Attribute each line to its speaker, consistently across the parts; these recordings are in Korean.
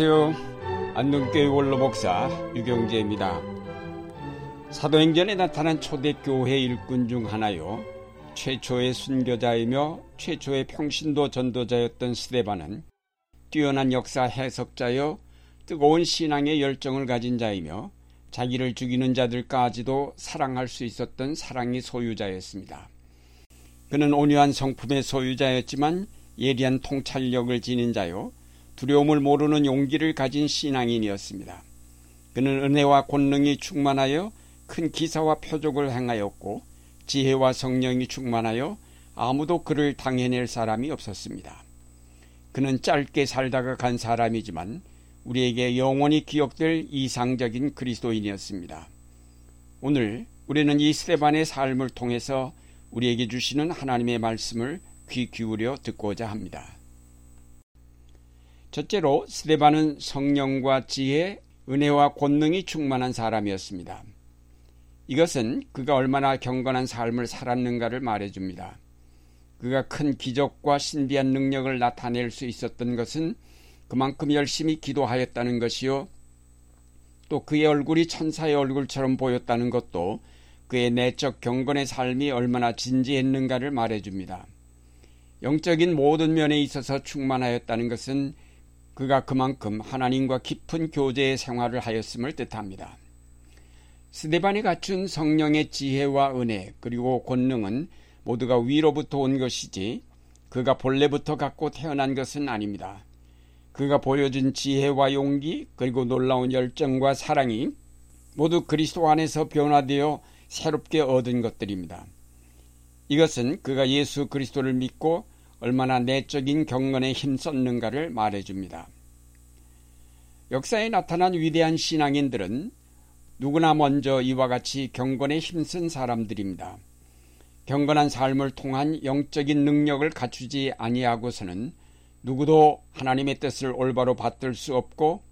Speaker 1: 안녕하세요. 안동교회 원로 목사 유경재입니다. 사도행전에 나타난 초대교회 일꾼 중 하나요. 최초의 순교자이며 최초의 평신도 전도자였던 스데반은 뛰어난 역사 해석자여 뜨거운 신앙의 열정을 가진 자이며 자기를 죽이는 자들까지도 사랑할 수 있었던 사랑의 소유자였습니다. 그는 온유한 성품의 소유자였지만 예리한 통찰력을 지닌 자요 두려움을 모르는 용기를 가진 신앙인이었습니다. 그는 은혜와 권능이 충만하여 큰 기사와 표적을 행하였고 지혜와 성령이 충만하여 아무도 그를 당해낼 사람이 없었습니다. 그는 짧게 살다가 간 사람이지만 우리에게 영원히 기억될 이상적인 그리스도인이었습니다. 오늘 우리는 이 스테반의 삶을 통해서 우리에게 주시는 하나님의 말씀을 귀 기울여 듣고자 합니다. 첫째로 스테반은 성령과 지혜, 은혜와 권능이 충만한 사람이었습니다. 이것은 그가 얼마나 경건한 삶을 살았는가를 말해줍니다. 그가 큰 기적과 신비한 능력을 나타낼 수 있었던 것은 그만큼 열심히 기도하였다는 것이요. 또 그의 얼굴이 천사의 얼굴처럼 보였다는 것도 그의 내적 경건의 삶이 얼마나 진지했는가를 말해줍니다. 영적인 모든 면에 있어서 충만하였다는 것은 그가 그만큼 하나님과 깊은 교제의 생활을 하였음을 뜻합니다. 스데반이 갖춘 성령의 지혜와 은혜 그리고 권능은 모두가 위로부터 온 것이지 그가 본래부터 갖고 태어난 것은 아닙니다. 그가 보여준 지혜와 용기 그리고 놀라운 열정과 사랑이 모두 그리스도 안에서 변화되어 새롭게 얻은 것들입니다. 이것은 그가 예수 그리스도를 믿고 얼마나 내적인 경건에 힘썼는가를 말해줍니다. 역사에 나타난 위대한 신앙인들은 누구나 먼저 이와 같이 경건에 힘쓴 사람들입니다. 경건한 삶을 통한 영적인 능력을 갖추지 아니하고서는 누구도 하나님의 뜻을 올바로 받들 수 없고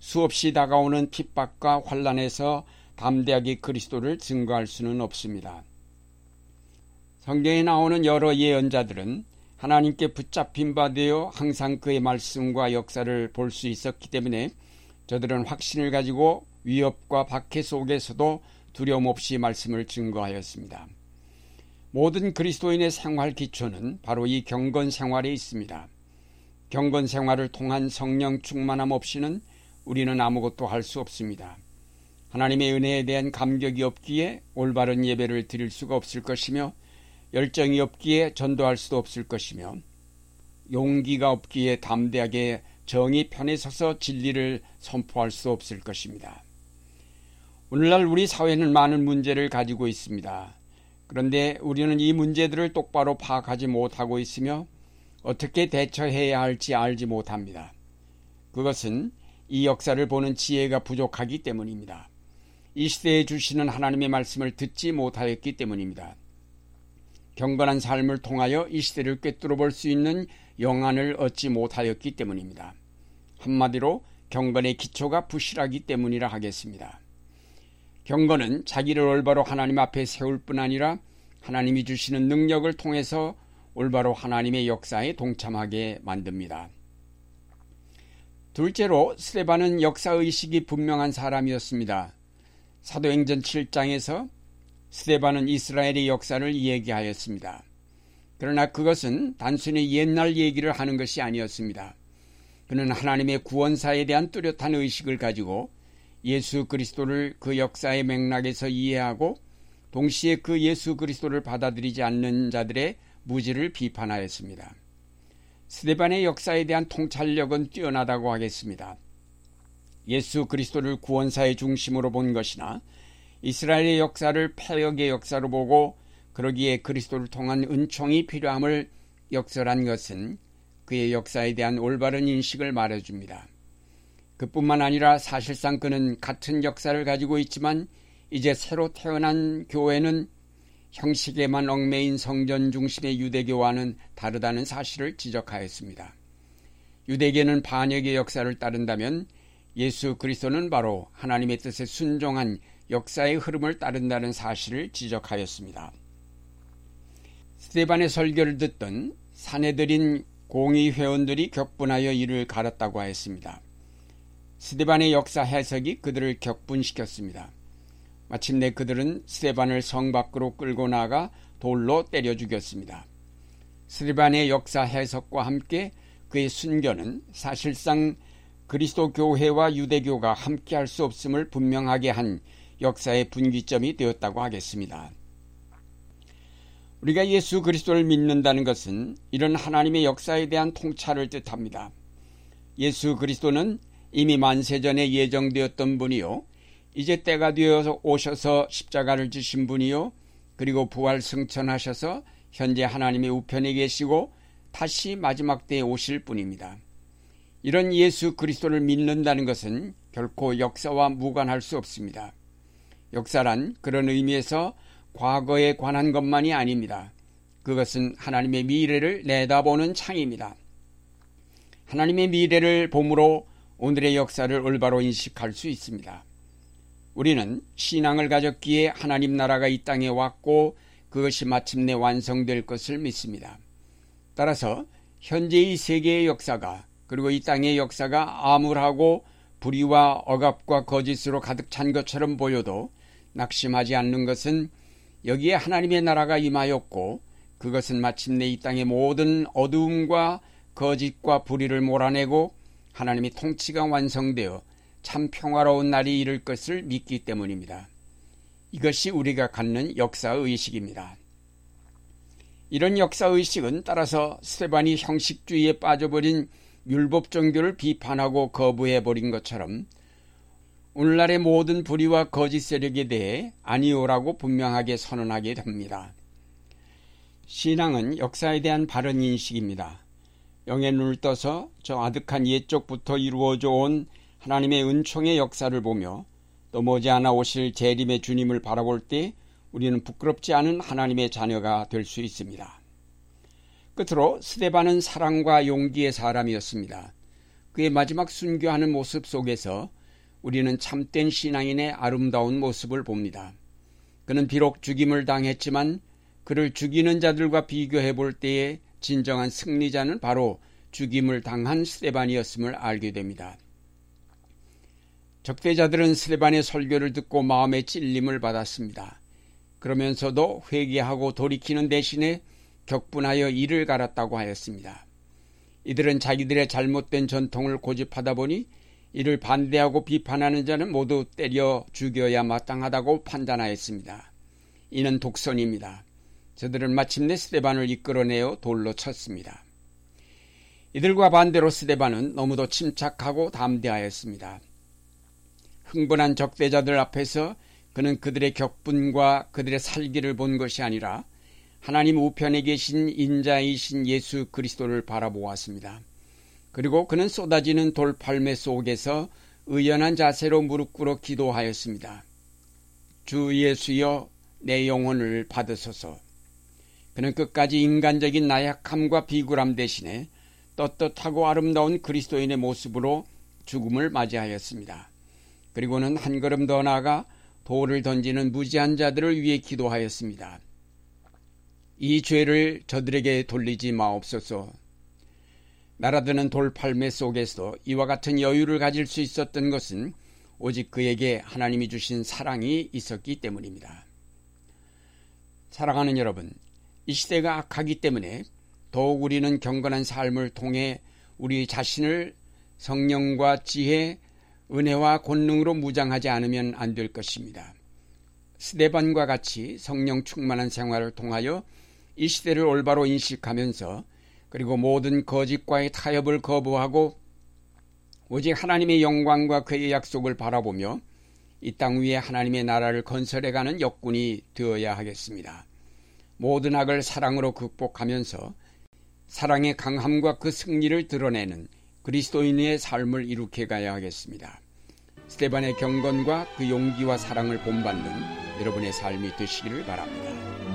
Speaker 1: 수없이 다가오는 핍박과 환란에서 담대하게 그리스도를 증거할 수는 없습니다. 성경에 나오는 여러 예언자들은 하나님께 붙잡힌 바 되어 항상 그의 말씀과 역사를 볼 수 있었기 때문에 저들은 확신을 가지고 위협과 박해 속에서도 두려움 없이 말씀을 증거하였습니다. 모든 그리스도인의 생활 기초는 바로 이 경건 생활에 있습니다. 경건 생활을 통한 성령 충만함 없이는 우리는 아무것도 할 수 없습니다. 하나님의 은혜에 대한 감격이 없기에 올바른 예배를 드릴 수가 없을 것이며 열정이 없기에 전도할 수도 없을 것이며 용기가 없기에 담대하게 정의 편에 서서 진리를 선포할 수 없을 것입니다. 오늘날 우리 사회는 많은 문제를 가지고 있습니다. 그런데 우리는 이 문제들을 똑바로 파악하지 못하고 있으며 어떻게 대처해야 할지 알지 못합니다. 그것은 이 역사를 보는 지혜가 부족하기 때문입니다. 이 시대에 주시는 하나님의 말씀을 듣지 못하였기 때문입니다. 경건한 삶을 통하여 이 시대를 꿰뚫어 볼 수 있는 영안을 얻지 못하였기 때문입니다. 한마디로 경건의 기초가 부실하기 때문이라 하겠습니다. 경건은 자기를 올바로 하나님 앞에 세울 뿐 아니라 하나님이 주시는 능력을 통해서 올바로 하나님의 역사에 동참하게 만듭니다. 둘째로 스레바는 역사의식이 분명한 사람이었습니다. 사도행전 7장에서 스테반은 이스라엘의 역사를 얘기하였습니다. 그러나 그것은 단순히 옛날 얘기를 하는 것이 아니었습니다. 그는 하나님의 구원사에 대한 뚜렷한 의식을 가지고 예수 그리스도를 그 역사의 맥락에서 이해하고 동시에 그 예수 그리스도를 받아들이지 않는 자들의 무지를 비판하였습니다. 스데반의 역사에 대한 통찰력은 뛰어나다고 하겠습니다. 예수 그리스도를 구원사의 중심으로 본 것이나 이스라엘의 역사를 폐역의 역사로 보고 그러기에 그리스도를 통한 은총이 필요함을 역설한 것은 그의 역사에 대한 올바른 인식을 말해줍니다. 그뿐만 아니라 사실상 그는 같은 역사를 가지고 있지만 이제 새로 태어난 교회는 형식에만 얽매인 성전 중심의 유대교와는 다르다는 사실을 지적하였습니다. 유대계는 반역의 역사를 따른다면 예수 그리스도는 바로 하나님의 뜻에 순종한 역사의 흐름을 따른다는 사실을 지적하였습니다. 스테반의 설교를 듣던 사내들인 공의 회원들이 격분하여 이를 갈았다고 하였습니다. 스데반의 역사 해석이 그들을 격분시켰습니다. 마침내 그들은 스데반을 성 밖으로 끌고 나가 돌로 때려 죽였습니다. 스데반의 역사 해석과 함께 그의 순교는 사실상 그리스도 교회와 유대교가 함께 할 수 없음을 분명하게 한 역사의 분기점이 되었다고 하겠습니다. 우리가 예수 그리스도를 믿는다는 것은 이런 하나님의 역사에 대한 통찰을 뜻합니다. 예수 그리스도는 이미 만세전에 예정되었던 분이요. 이제 때가 되어서 오셔서 십자가를 지신 분이요. 그리고 부활 승천하셔서 현재 하나님의 우편에 계시고 다시 마지막 때에 오실 분입니다. 이런 예수 그리스도를 믿는다는 것은 결코 역사와 무관할 수 없습니다. 역사란 그런 의미에서 과거에 관한 것만이 아닙니다. 그것은 하나님의 미래를 내다보는 창입니다. 하나님의 미래를 봄으로 오늘의 역사를 올바로 인식할 수 있습니다. 우리는 신앙을 가졌기에 하나님 나라가 이 땅에 왔고 그것이 마침내 완성될 것을 믿습니다. 따라서 현재의 세계의 역사가 그리고 이 땅의 역사가 암울하고 불의와 억압과 거짓으로 가득 찬 것처럼 보여도 낙심하지 않는 것은 여기에 하나님의 나라가 임하였고 그것은 마침내 이 땅의 모든 어두움과 거짓과 불의를 몰아내고 하나님의 통치가 완성되어 참 평화로운 날이 이를 것을 믿기 때문입니다. 이것이 우리가 갖는 역사의식입니다. 이런 역사의식은 따라서 스테반이 형식주의에 빠져버린 율법 종교를 비판하고 거부해버린 것처럼 오늘날의 모든 불의와 거짓 세력에 대해 아니오라고 분명하게 선언하게 됩니다. 신앙은 역사에 대한 바른 인식입니다. 영의 눈을 떠서 저 아득한 옛적부터 이루어져 온 하나님의 은총의 역사를 보며 또 머지않아 오실 재림의 주님을 바라볼 때 우리는 부끄럽지 않은 하나님의 자녀가 될 수 있습니다. 끝으로 스데반은 사랑과 용기의 사람이었습니다. 그의 마지막 순교하는 모습 속에서 우리는 참된 신앙인의 아름다운 모습을 봅니다. 그는 비록 죽임을 당했지만 그를 죽이는 자들과 비교해 볼 때에 진정한 승리자는 바로 죽임을 당한 스데반이었음을 알게 됩니다. 적대자들은 스데반의 설교를 듣고 마음의 찔림을 받았습니다. 그러면서도 회개하고 돌이키는 대신에 격분하여 이를 갈았다고 하였습니다. 이들은 자기들의 잘못된 전통을 고집하다 보니 이를 반대하고 비판하는 자는 모두 때려 죽여야 마땅하다고 판단하였습니다. 이는 독선입니다. 저들은 마침내 스데반을 이끌어내어 돌로 쳤습니다. 이들과 반대로 스데반은 너무도 침착하고 담대하였습니다. 흥분한 적대자들 앞에서 그는 그들의 격분과 그들의 살기를 본 것이 아니라 하나님 우편에 계신 인자이신 예수 그리스도를 바라보았습니다. 그리고 그는 쏟아지는 돌팔매 속에서 의연한 자세로 무릎 꿇어 기도하였습니다. 주 예수여 내 영혼을 받으소서. 그는 끝까지 인간적인 나약함과 비굴함 대신에 떳떳하고 아름다운 그리스도인의 모습으로 죽음을 맞이하였습니다. 그리고는 한 걸음 더 나아가 돌을 던지는 무지한 자들을 위해 기도하였습니다. 이 죄를 저들에게 돌리지 마옵소서. 날아드는 돌팔매 속에서 이와 같은 여유를 가질 수 있었던 것은 오직 그에게 하나님이 주신 사랑이 있었기 때문입니다. 사랑하는 여러분, 이 시대가 악하기 때문에 더욱 우리는 경건한 삶을 통해 우리 자신을 성령과 지혜, 은혜와 권능으로 무장하지 않으면 안 될 것입니다. 스데반과 같이 성령 충만한 생활을 통하여 이 시대를 올바로 인식하면서 그리고 모든 거짓과의 타협을 거부하고 오직 하나님의 영광과 그의 약속을 바라보며 이 땅 위에 하나님의 나라를 건설해가는 역군이 되어야 하겠습니다. 모든 악을 사랑으로 극복하면서 사랑의 강함과 그 승리를 드러내는 그리스도인의 삶을 이룩해 가야 하겠습니다. 스테반의 경건과 그 용기와 사랑을 본받는 여러분의 삶이 되시기를 바랍니다.